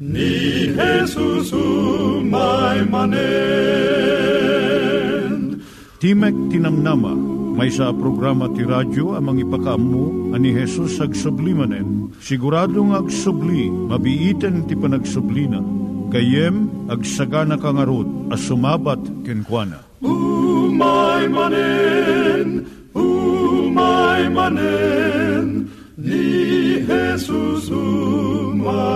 ni Jesus manen Timek Tinamnama, may sa programa ti radyo amang ipakaamu ani Hesus ag sublimanen. Siguradong ag subli, mabiiten ti panagsublina. Kayem ag sagana kangarot as sumabat kenkwana. Umay manen, umay manen, ni Jesus umay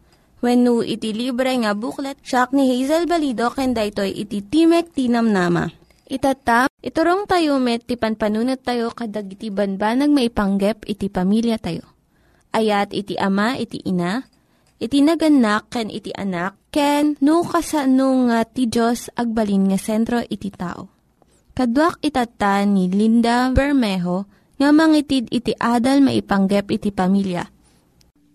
When no iti libre nga booklet, siya ni Hazel Balido ken daytoy iti Timek Tinam Nama. Itata, iturong tayo met ti panpanunat tayo kadag iti banbanag maipanggep iti pamilya tayo. Ayat iti ama iti ina, iti naganak ken iti anak, ken no kasano nga ti Diyos agbalin nga sentro iti tao. Kaduak itata ni Linda Bermejo, nga mangitid iti adal maipanggep iti pamilya.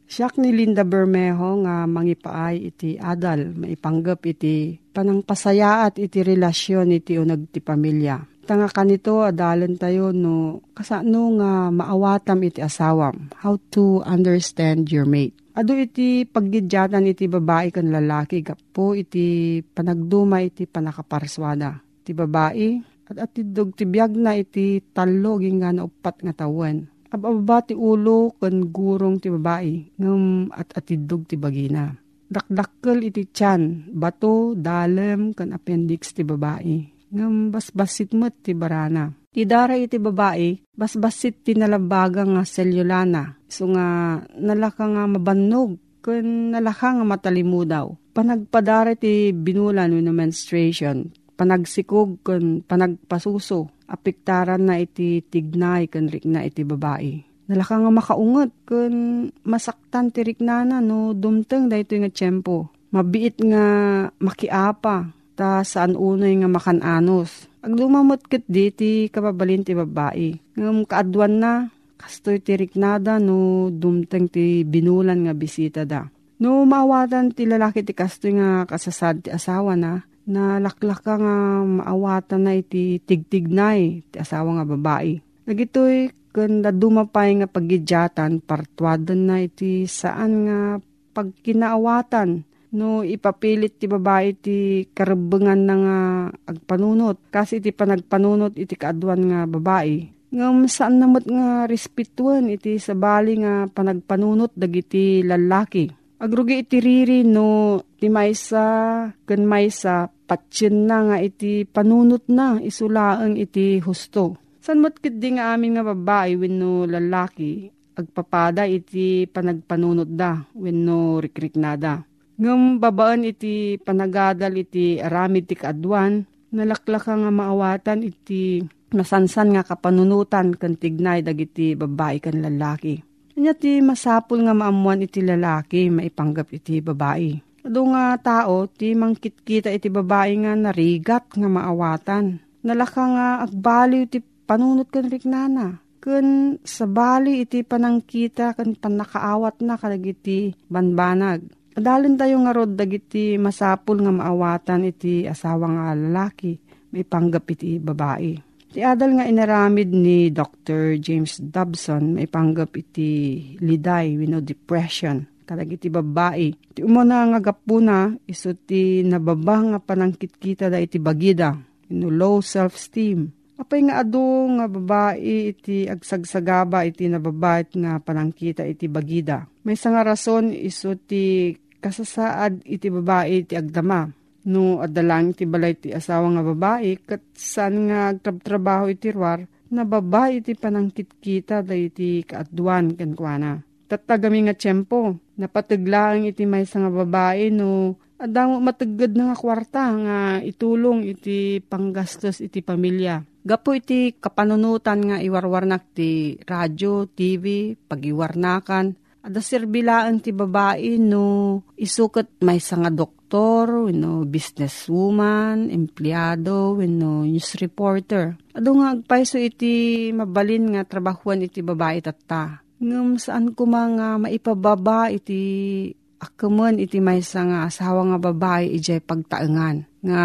Siya ni Linda Bermejo nga mangipaay iti adal, maipanggep iti panangpasayaat iti relasyon iti unag ti pamilya. Tanga kanito adalan tayo no kasano nga maawatam iti asawam. How to understand your mate. Ado iti paggidyatan iti babae kan lalaki gapo iti panagduma iti panakaparswada. Iti babae at atidog ti biyag na iti talo nga na upat nga tawen. Ababa ti ulo kan gurong ti babae ngam at atidog ti bagina. Dakdakkel iti tiyan, bato, dalem, kan appendix ti babae. Ngam basbasit met ti barana. Ti dara iti babae, basbasit ti nalabaga nga selyulana. So nga nalaka nga mabannog, kan nalaka nga matalimudaw. Panagpadara ti binulan no menstruation, panagsikog kan panagpasuso, apiktaran na iti tignay kan rikna iti babae. Nalaka nga makaungot kan masaktan ti riknana no dumteng dahito nga tiyempo. Mabiit nga makiapa ta saan unay nga makananos. Ag lumamot ket di ti kababalin ti babae. Ngam kaadwan na kastoy ti riknada no dumteng ti binulan nga bisita da. No maawatan ti lalaki ti kastoy nga kasasad ti asawa na, na laklaka nga maawatan na iti tigtignay ti asawa nga babae. Nagitoy kanda dumapay nga pagidyatan partwadan na iti saan nga pagkinaawatan. No ipapilit ti babae ti karabengan na nga agpanunot. Kasi iti panagpanunot iti kaadwan nga babae. Ngam saan namot nga respetuan iti sabali nga panagpanunot dagiti lalaki. Agrugi iti riri no ti maysa ken maysa patsin na nga iti panunot na isulaang iti husto. San mo't di nga amin nga babae wenno lalaki agpapada iti panagpanunot da wenno rikrik nada. Ngam babaan iti panagadal iti aramid ti kaadwan nalaklaka nga maawatan iti nasansan nga kapanunutan kan tignay dagiti babae kan lalaki. Kanya ti masapul nga maamuan iti lalaki maipanggap iti babae. Ado nga tao, ti mangkitkita iti babae nga narigat nga maawatan. Nalaka nga agbaliw ti panunot kan riknana. Kun sa bali iti panangkita kan panakaawat na kalagiti banbanag. Adalon tayo nga rod dagiti masapul nga maawatan iti asawa nga lalaki, may panggap iti babae. Ti adal nga inaramid ni Dr. James Dobson, may panggap iti liday, we know depression, kalag iti babae. Ti umuna nga gapuna, iso ti nababa nga panangkit kita da iti bagida, know, low self-esteem. Apay nga ado nga babae iti agsagsagaba iti nababait nga panangkita iti bagida. May nga rason iso ti kasasaad iti babae iti agdama. No adalang iti balay iti asawa nga babae kat saan nga agtrab-trabaho iti ruar na babae iti panangkit kita da iti kaadwan kankwana. Tatagami nga tiyempo, napataglaang iti may nga babae no adang matagad nga kwarta nga itulong iti panggastos iti pamilya. Gapo iti kapanunutan nga iwarwarnak ti radyo, TV, pagiwarnakan, Ada sirbilaan ti babae no isukat may nga doktor, no businesswoman, empleyado, no news reporter. Ado nga agpaiso iti mabalin nga trabahuan iti babae tatta. Ngam saan ko mga maipababa iti akaman iti may nga asawa nga babae ijay pagtaengan nga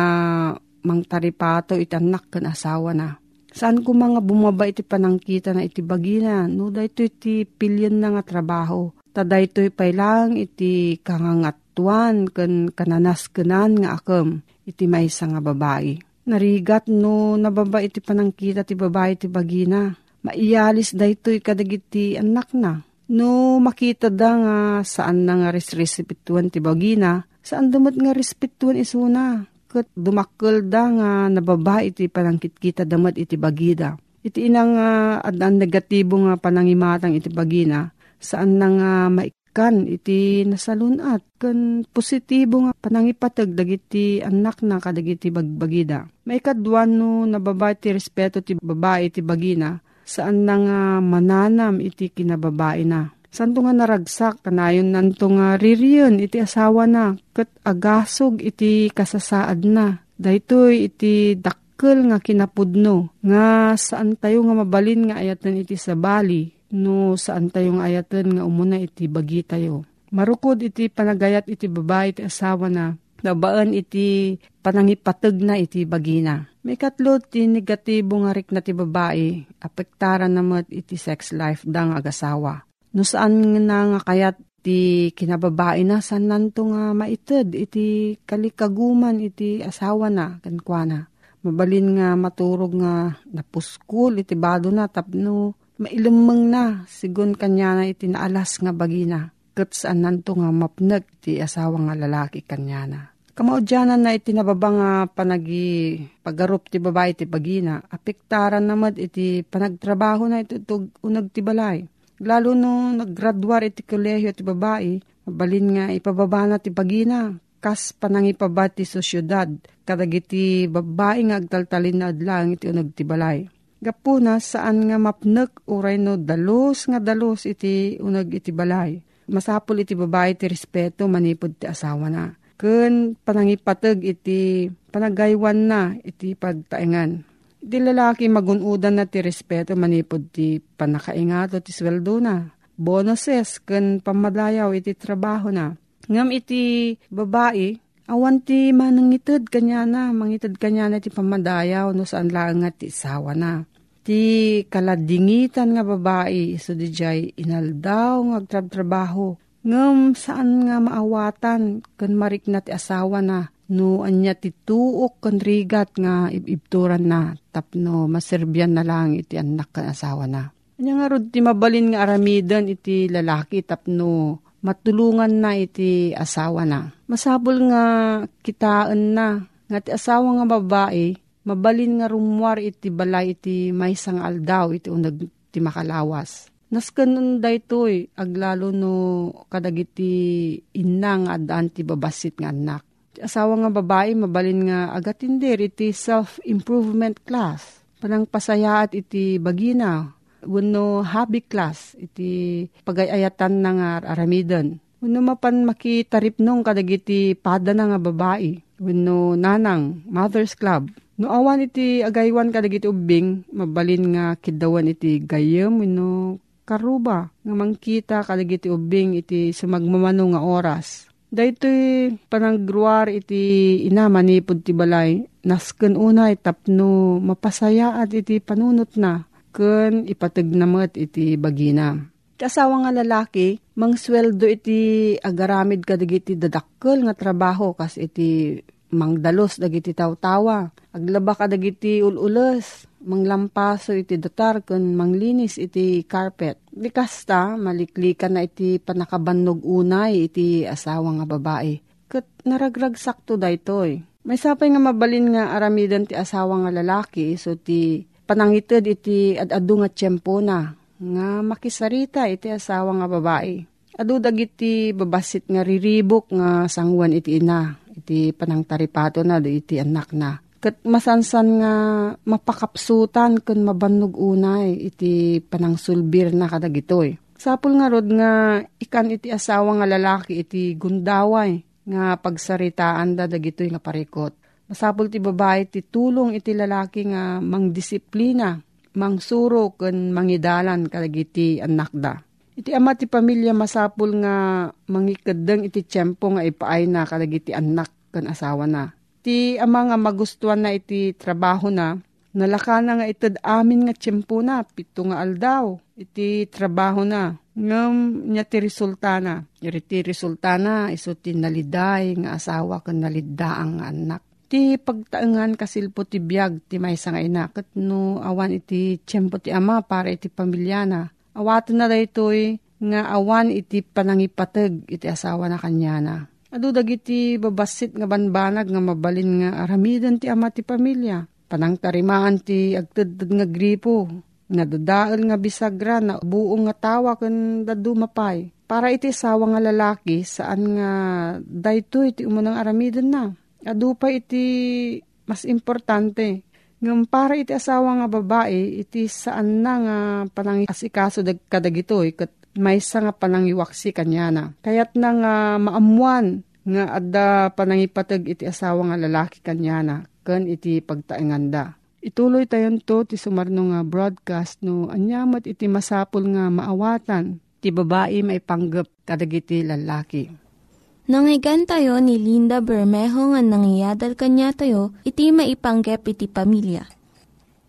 mangtaripato iti anak kan asawa na. Saan ko mga bumaba iti panangkita na iti bagina, no dayto iti pilyon na nga trabaho. Ta dayto pay lang iti kangangatuan kan kananas kanan nga akam iti maysa nga babae. Narigat no nababa iti panangkita ti babae ti bagina. Maiyalis daytoy kadagiti anak na. No makita da nga saan na nga resresipituan ti bagina, saan dumot nga respetuan isuna ket dumakkel da nga nababa iti panangkit kita damat iti bagida. Iti inang uh, adan negatibo nga panangimatang iti bagina, saan na nga maikan iti nasalunat, kan positibo nga panangipatag dagiti anak na kadagiti bagbagida. Maikadwan no nababa iti respeto ti babae iti bagina, saan na nga mananam iti kinababae na? Santo nga naragsak, kanayon nanto nga ririyon, iti asawa na, kat agasog iti kasasaad na. Daytoy iti dakkel nga kinapudno, nga saan tayo nga mabalin nga ayatan iti sabali, no saan tayo nga ayatan nga umuna iti bagi tayo. Marukod iti panagayat iti babae iti asawa na, nabaan iti panangipatag na iti bagina. May katlo ti negatibo nga rik na ti babae, apektaran namat iti sex life dang agasawa. No saan nga nga kayat ti kinababae na saan nanto nga maited iti kalikaguman iti asawa na kankwana. Mabalin nga maturog nga napuskul iti bado na tapno mailumeng na sigun kanya na iti naalas nga bagina. Kat saan nanto nga mapnag ti asawa nga lalaki kanya na. Kamaudyanan na iti nababa panagi pagarup ti babae ti bagina, apektaran namad iti panagtrabaho na iti unag ti balay Lalo no naggraduar iti kolehiyo ti babae, mabalin nga ipababa na ti pagina, kas panangipaba ti sosyudad, kadagiti babae nga agtaltalin na adlang iti unag ti balay. Gapuna saan nga mapnek uray no dalos nga dalos iti unag iti balay. Masapul iti babae ti respeto manipod ti asawa na. Kun panangipatag iti panagaywan na iti pagtaengan Di lalaki magunudan na ti respeto manipod ti panakaingato ti sweldo na. Bonuses ken pamadayaw iti trabaho na. Ngam iti babae, awan ti manangitid kanya na, mangitid kanya na ti pamadayaw no saan lang nga ti sawa na. Ti kaladingitan nga babae, so di jay inaldaw nga Ngam saan nga maawatan, kan marik na ti asawa na, no anya ti tuok kan rigat nga ibibturan na tapno maserbyan na lang iti anak kan asawa na. Anya nga rod ti mabalin nga aramidan iti lalaki tapno matulungan na iti asawa na. Masabol nga kitaan na nga ti asawa nga babae mabalin nga rumwar iti balay iti may sang aldaw iti unag ti makalawas. Naskan daytoy aglalo no kadagiti inang adaan ti babasit nga anak asawa nga babae mabalin nga agatindir iti self-improvement class. Panang pasayaat iti bagina. Wano hobby class iti pagayayatan na nga aramidon. Wano mapan makitarip nung kadagiti pada na nga babae. Wano nanang, mother's club. No awan iti agaywan kadagiti ubing, mabalin nga kidawan iti gayam, wano karuba. Nga mangkita kadagiti ubing iti sumagmamano nga oras Dahito panagruar iti ina manipod ti balay, nasken unay tapno mapasaya at iti panunot na, ken ipatag namat iti bagina. Ti nga lalaki, mangsweldo iti agaramid kadagiti dadakkel nga trabaho kas iti mangdalos dagiti tawtawa. Aglaba ka dagiti ulules, manglampaso iti datar kun manglinis iti carpet. Di kasta, maliklikan na iti panakabannog unay iti asawa nga babae. Kat naragrag sakto daytoy. May sapay nga mabalin nga aramidan ti asawa nga lalaki, so ti panangitid iti adado nga tiyempo na, nga makisarita iti asawa nga babae. Adu dagiti babasit nga riribok nga sangwan iti ina, iti panangtaripato na, iti anak na Kat masansan nga mapakapsutan kun mabannog unay iti panangsulbir na kadagitoy. Sapul nga rod nga ikan iti asawa nga lalaki iti gundaway nga pagsaritaan da dagitoy nga parikot. Masapul ti babae ti tulong iti lalaki nga mangdisiplina, mangsuro ken mangidalan kadagiti anak da. Iti ama ti pamilya masapul nga mangikadeng iti tiyempo nga ipaay na kadagiti anak ken asawa na Ti ama nga magustuhan na iti trabaho na, nalaka na nga itad amin nga tiyempo na, pito nga aldaw, iti trabaho na. Ngam niya ti resulta na. Iri ti resulta na, iso ti naliday nga asawa kan nalidaang nga anak. Ti pagtaengan kasilpo ti biyag ti may nga ina. Kat no awan iti tiyempo ti ama para iti pamilya na. Awatan na daytoy nga awan iti panangipateg iti asawa na kanya na. Adu dagiti babasit nga banbanag nga mabalin nga aramidan ti ama ti pamilya. Panang tarimaan ti agtudtud nga gripo. Nga dadaal nga bisagra na buong nga tawa kan dadu mapay. Para iti sawa nga lalaki saan nga dayto iti umunang aramidan na. Adu pa iti mas importante. Ngam para iti asawa nga babae, iti saan na nga panang asikaso dag kadagitoy kat maysa nga panangiwaksi kanya na. Kayat na nga maamuan nga adda panangipatag iti asawa nga lalaki kanya na ken iti pagtaenganda. Ituloy tayon to ti sumarno nga broadcast no anyamat iti masapul nga maawatan ti babae may panggap kadagiti lalaki. Nangyigan tayo ni Linda Bermejo nga nangyadal kanya tayo iti maipanggep iti pamilya.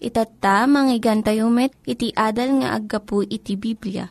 Itatta, manggigan tayo met iti adal nga aggapu iti Biblia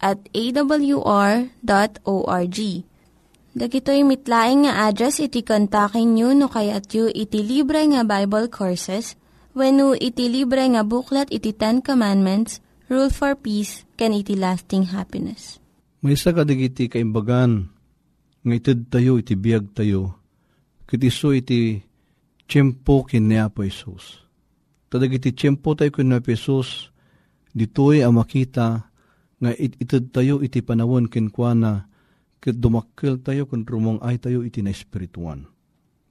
at awr.org. Dagitoy mitlaing nga address iti kontakin nyo no kayat yu iti libre nga Bible Courses when iti libre nga buklat iti Ten Commandments, Rule for Peace, can iti lasting happiness. May isa ka digiti kaimbagan nga itid tayo iti biyag tayo kitiso iti tiyempo kinea po Isus. Tadag iti tiyempo tayo kinea po Isus ditoy ang makita nga it itid tayo iti panawon kenkwana ket dumakkel tayo kun rumong ay tayo iti na espirituan.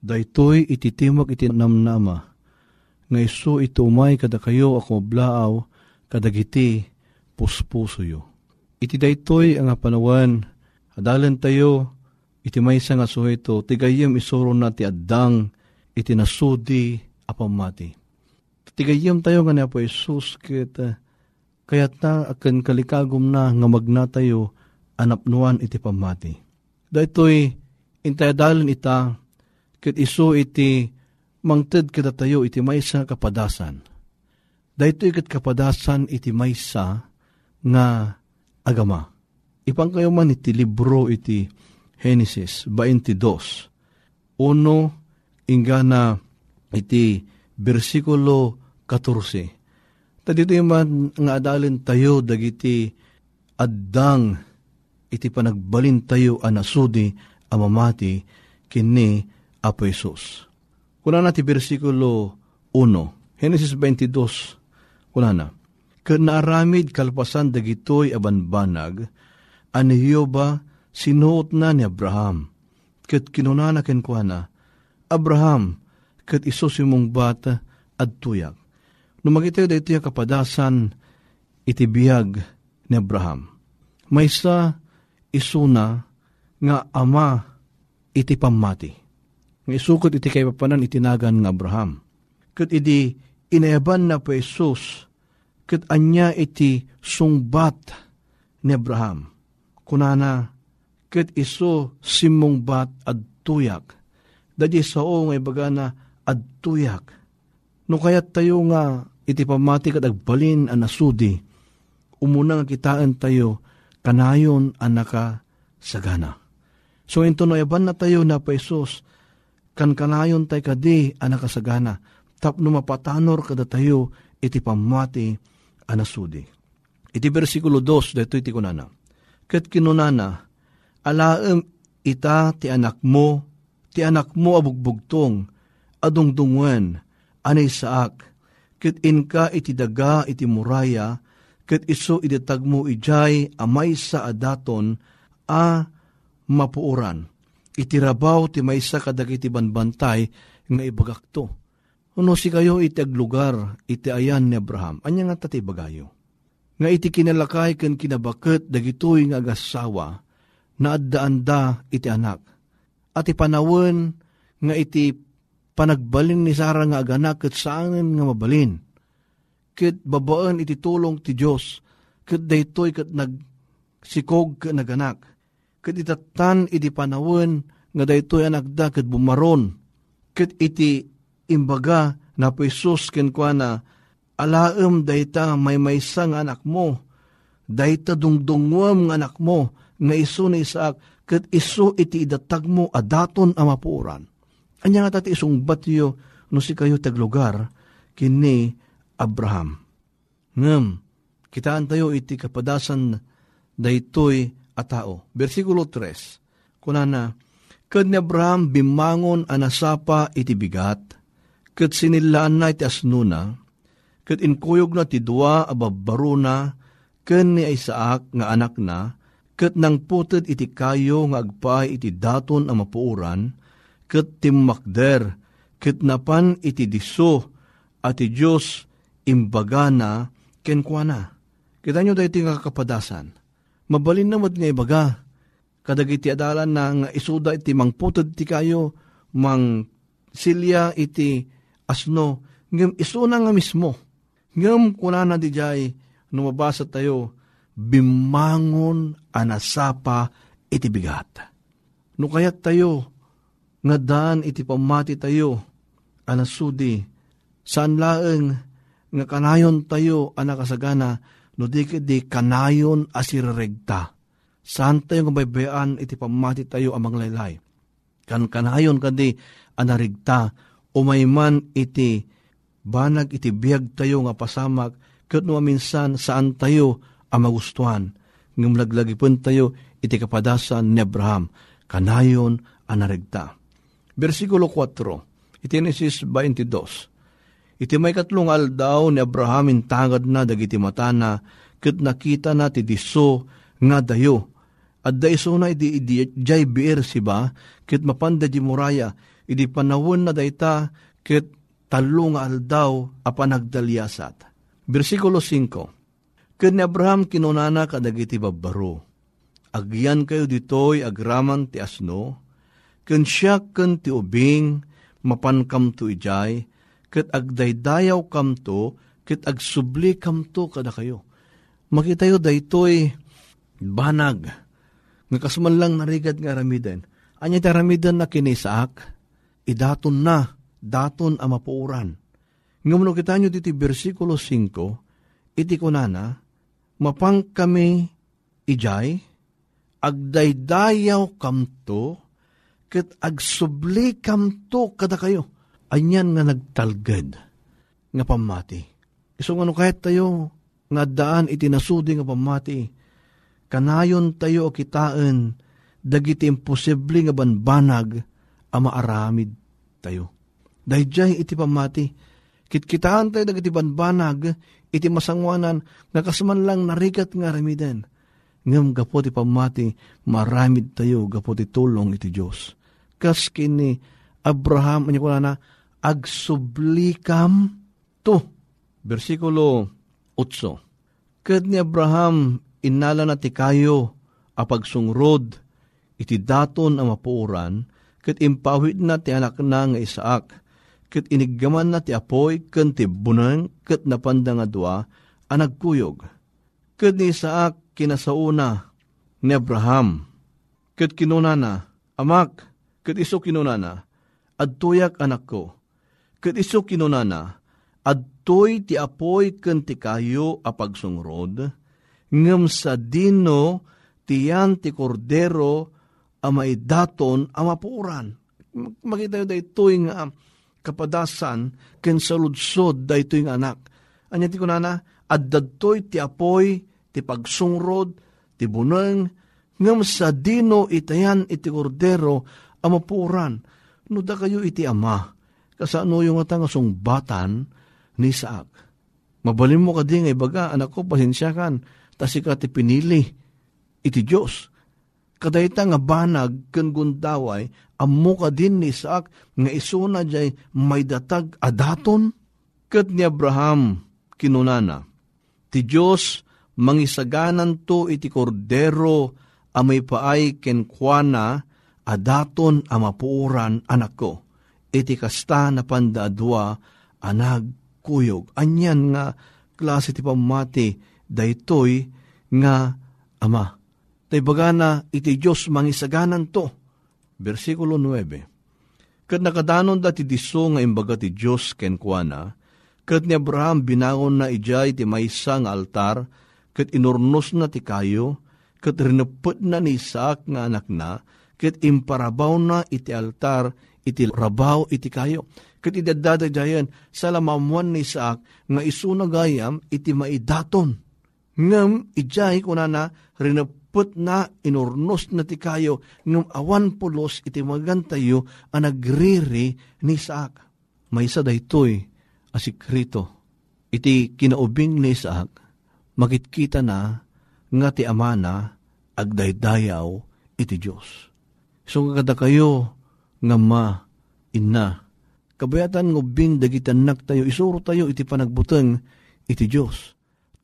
Daytoy iti timok iti namnama nga iso ito umay kada kayo ako blaaw kadagiti puspuso yo. Iti daytoy ang panawan adalan tayo iti maysa nga suheto tigayem isuro na ti addang iti nasudi apamati. Tigayem tayo nga ni Apo Isus ket uh, Kayat na akan kalikagom na nga magnatayo anapnuan iti pamati. Daytoy intayadalan ita ket iso iti mangted kita tayo iti maysa kapadasan. Daytoy ket kapadasan iti maysa nga agama. Ipang kayo man iti libro iti Genesis 22. Uno ingana iti versikulo 14 Tadito man nga adalin tayo dagiti addang iti panagbalin tayo anasudi amamati kini Apo Isus. Kuna na ti versikulo 1, Genesis 22, kuna na. Kanaaramid kalpasan dagitoy abanbanag, aniyo ba sinuot na ni Abraham, ket kinunana ken kuana, Abraham, ket iso bata at tuyak. Numagitayo da ito kapadasan iti biyag ni Abraham. Maysa isuna nga ama iti pamati. Nga isukot iti kay papanan itinagan nga Abraham. Kat iti inayaban na po Jesus, kat anya iti sungbat ni Abraham. Kunana, kat iso simong bat ad tuyak. Dadi sao nga ibaga na ad tuyak. No kayat tayo nga iti pamati kat agbalin ang nasudi, umuna nga kitaan tayo kanayon ang naka sagana. So ito no yaban na tayo na pa Isos, kan kanayon tayo kadi ang nakasagana, tapno mapatanor kada tayo iti pamati anasudi. Iti versikulo 2, dito iti kunana. Kat kinunana, alaem ita ti anak mo, ti anak mo abugbugtong, adungdungwen, anay saak, kat inka iti daga iti muraya, kat iso idetag mo ijay amay sa adaton, a mapuuran. Itirabaw ti maysa kadagiti banbantay nga ibagakto. Uno si kayo iti aglugar iti ayan ni Abraham. Anya nga tati bagayo. Nga iti kinalakay ken kinabaket dagitoy nga agasawa na addaanda iti anak. At ipanawon nga iti panagbalin ni Sara nga aganak ket saan nga mabalin. Ket babaan iti tulong ti Dios ket daytoy ket nagsikog ket naganak. Ket itatan iti panawon nga daytoy anak da ket bumaron. Ket iti imbaga na po Isus kenkwana alaem dayta may maysa nga anak mo. Dayta dungdungwam nga anak mo nga iso ni Isaac ket iso iti idatag mo adaton a mapuuran. Anya nga tati isong batyo no si kayo taglugar kini Abraham. Ngem, kitaan tayo iti kapadasan daytoy a tao. Versikulo 3, kunana, Kad ni Abraham bimangon anasapa iti bigat, kat sinilaan na iti asnuna, kat inkuyog na ti dua ababaro na, ken ni Isaac nga anak na, kat nang puted iti kayo nga agpay iti daton ang mapuuran, kat timmakder, kat napan iti diso, at ti Diyos imbaga na, ken kwa na. Kita nyo dahil nga kapadasan. Mabalin na nga ibaga, kadag iti adalan na nga isuda iti mangputod ti kayo, mang silya iti asno, ngem isuna nga mismo. Ngem kuna na di jay, numabasa tayo, bimangon anasapa iti bigat. No kayat tayo, nga daan iti pamati tayo, anasudi, saan laeng nga kanayon tayo anakasagana, no di, di kanayon asiraregta. Saan tayo nga baybayan iti pamati tayo amang laylay. Kan kanayon kadi anarigta, umayman iti banag iti biyag tayo nga pasamak, kat no minsan saan tayo ang magustuhan. Ngam laglagipon tayo iti kapadasan ni Abraham, kanayon anarigta. Versikulo 4, iti Genesis 22. Iti may katlong aldaw ni Abraham intangad na dagiti matana, kat nakita na ti diso nga dayo. At daiso na iti jay bier siba, kat mapanda di muraya, iti panawon na dayta, kat talo nga aldaw apanagdalyasat. Versikulo 5. Kat ni Abraham kinunana kadagiti babbaro. Agyan kayo ditoy agraman ti asno, ken siya ken ti ubing, mapankam to ijay, ket agdaydayaw kamto, ket agsubli kamto kada kayo. Makita yo daytoy banag, nga kasman lang narigad nga ramiden. Anya ti ramiden na kinisaak, idaton na, daton ang mapuuran. Nga mo kita nyo diti versikulo 5, iti kunana, mapang kami ijay, agdaydayaw kamto, ket agsubli kamto kada kayo. Anyan nga nagtalged nga pamati. Iso nga no kahit tayo nga daan iti nasudi nga pamati, kanayon tayo kitaan, dagiti imposible nga banbanag ang maaramid tayo. Dahil iti pamati, kitkitaan tayo dagiti banbanag, iti masangwanan, nga kasman lang narikat nga ramiden. Ngam gapo ti pamati, maramid tayo, gapo ti tulong iti Diyos. Kas kini Abraham, anya ko na, agsublikam to. Versikulo 8. Kad ni Abraham, inala na ti kayo, apagsungrod, iti daton ang mapuuran, kat impawid na ti anak na nga Isaak, kat iniggaman na ti apoy, kan ti bunang, kat napanda nga dua, anagkuyog. Kat ni Isaak kinasauna ni Abraham, kat kinunana, amak, kat iso kinunana, adtuyak anak ko, kat iso kinunana, adtoy ti apoy ken ti kayo apagsungrod, ngem sa dino tiyan ti kordero amay daton amapuran. Makita yun dahito yung uh, kapadasan ken sa ludsod dahito yung anak. Anya ti kunana, addadtoy ti apoy, ti pagsungrod, ti buneng, ngam sa dino itayan iti kordero amapuran. No da kayo iti ama, kasano yung nga batan ni Isaac. Mabalin mo ka di nga ibaga, anak ko, pasensya kan, tasi ka ti pinili, iti Diyos. Kadayta nga banag, kan gundaway, ammo ka din ni Isaac, nga isuna jay may datag adaton. Kat ni Abraham, kinunana, ti Diyos, mangisaganan to iti kordero, amay paay kenkwana, adaton amapuuran anak ko. Iti kasta na pandadwa, anag kuyog. Anyan nga klase ti pamati, daytoy nga ama. Tay bagana iti Diyos mangisaganan to. Versikulo 9. Kat nakadanon da ti diso nga imbaga ti Diyos kenkwana, kat ni Abraham binangon na ijay ti maysa nga altar, kat inurnos na ti kayo, kat rinapot na ni Isaac nga anak na, kat imparabaw na iti altar, iti rabaw iti kayo. Kat idadadajayan sa lamamuan ni Isaac nga isunagayam iti maidaton. Ngam ijay kunana rinapot na inurnos na ti kayo ngam awan pulos iti magantayo ang nagriri ni Isaac. May isa daytoy asikrito. Iti kinaubing ni Isaac, makitkita na nga ti amana agdaydayaw iti Diyos. So kada kayo nga ma, ina, kabayatan ng ubing dagitanak tayo, isuro tayo iti panagbuteng iti Diyos.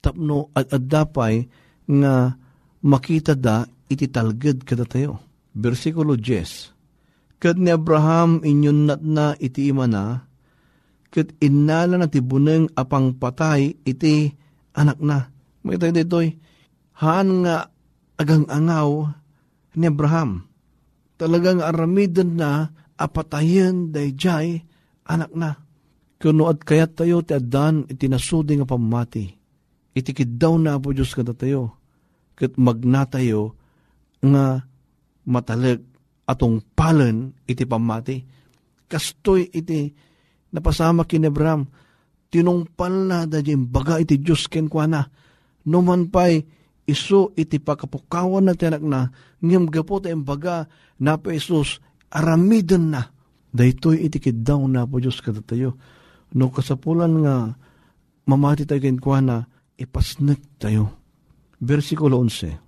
Tapno at adapay nga makita da iti talged kada tayo. Versikulo 10. Kad ni Abraham inyon nat na iti imana, kat inala na tibuneng apang patay iti anak na. Makita dito'y, haan nga agang angaw ni Abraham. Talagang aramidan na apatayen dayjay anak na. Kuno at kayat tayo ti adan iti nasudi nga pamati. Itikid daw na po Diyos kada tayo. Kat magnatayo nga matalag atong palen iti pamati. Kastoy iti napasama kin Abraham. Tinungpal na da baga iti Diyos ken kwa na. Numan pa'y iso iti pakapukawan na tiyanak na, ngam gapo tayong baga na pa Isus, aramidon na. Daytoy iti daw na po Diyos kada tayo. No kasapulan nga, mamati tayo kinkwa na, ipasnek tayo. Versikulo 11.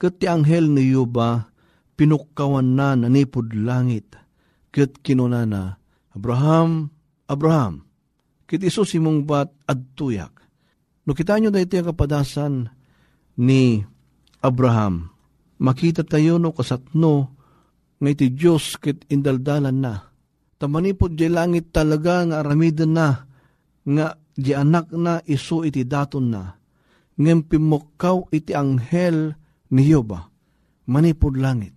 Kat ti anghel ni Yuba, pinukawan na nanipod langit. Kat kinunana, Abraham, Abraham, kit iso simong bat adtuyak. No kita nyo dahito yung kapadasan, ni Abraham. Makita tayo no kasatno nga iti Diyos kit indaldalan na. Tamanipod di langit talaga nga aramidan na nga di anak na iso iti daton na. Ngem pimukaw iti anghel ni Yoba. Manipod langit.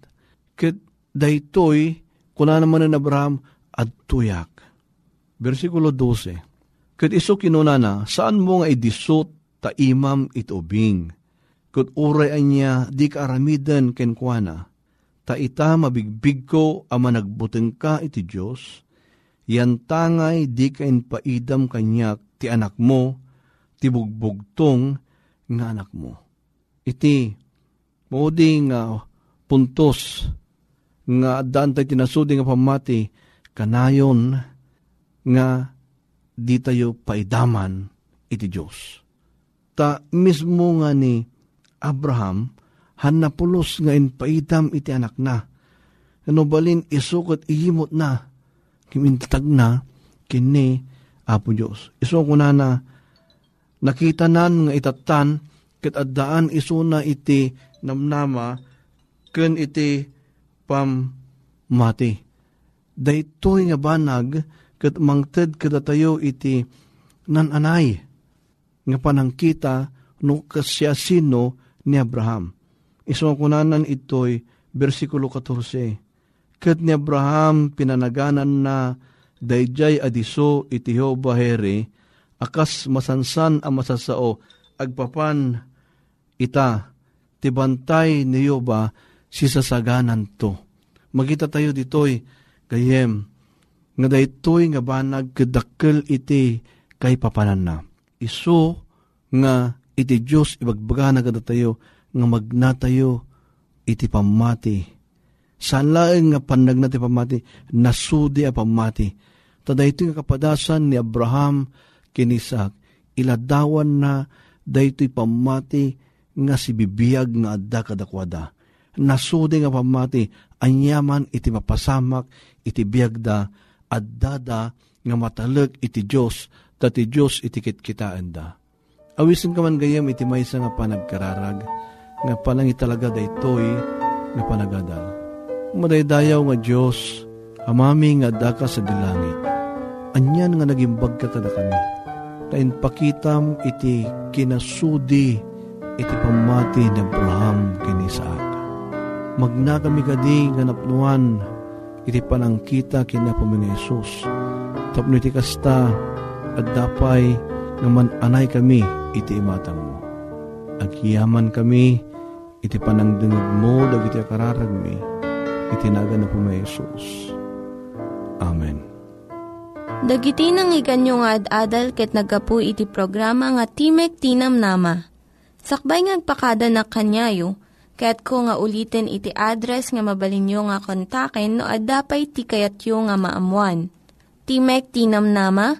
Kit daytoy kuna naman ni Abraham at tuyak. Versikulo 12. Kit iso kinuna na, saan mo nga idisot ta imam itubing kud uray anya di ka aramidan ken kuana. Ta ita mabigbig ko ama nagbuteng ka iti Diyos, yan tangay di ka paidam kanyak ti anak mo, ti bugbugtong nga anak mo. Iti, mauding uh, puntos nga daan tayo tinasudi nga pamati, kanayon nga di tayo paidaman iti Diyos. Ta mismo nga ni Abraham, han napulos nga inpaitam iti anak na. ano balin isukot iyimot na, kimintag na, kini Apo Diyos. Iso ko na na, nakita nan nga itatan, kat addaan iso na iti namnama, ken iti pam mati. Daytoy nga banag, kat mangted kada tayo iti nananay, nga panangkita no kasya sino ni Abraham. Iso kunanan ito'y versikulo 14. Kat ni Abraham pinanaganan na dayjay adiso iti Jehova akas masansan ang masasao, agpapan ita, tibantay ni Jehova si sasaganan to. Magita tayo ditoy, kayem, nga daytoy nga banag kadakkel iti kay papanan na. Iso nga iti Diyos ibagbaga na tayo nga magnatayo iti pamati. Saan laeng nga panag na ti pamati, nasudi a pamati. Tada ito nga kapadasan ni Abraham kinisak, iladawan na daytoy pamati nga si bibiyag nga adda kadakwada. Nasudi nga pamati, anyaman iti mapasamak, iti biyagda, addada nga matalag iti Diyos, dati Diyos iti kitkitaan da. Awisin ka man gayam iti maysa nga panagkararag, nga panangi talaga daytoy nga panagadal. Madaydayaw nga Diyos, amami nga daka sa dilangit. Anyan nga nagimbag ka kada kami. Tain pakitam iti kinasudi iti pamati ni Abraham kini Isaac. Magna kami kadi nga napnuan iti panangkita kina pamina Jesus. Tapno iti kasta at dapay nga mananay kami iti imatang mo. Agyaman kami iti panangdengag mo dagiti akararag mi iti naga na pumay Jesus. Amen. Dagiti nang iganyo nga ad-adal ket nagapu iti programa nga Timek Tinam Nama. Sakbay ngagpakada na kanyayo, ket ko nga ulitin iti address nga mabalinyo nga kontaken no ad-dapay tikayatyo nga maamuan. Timek Tinam Nama,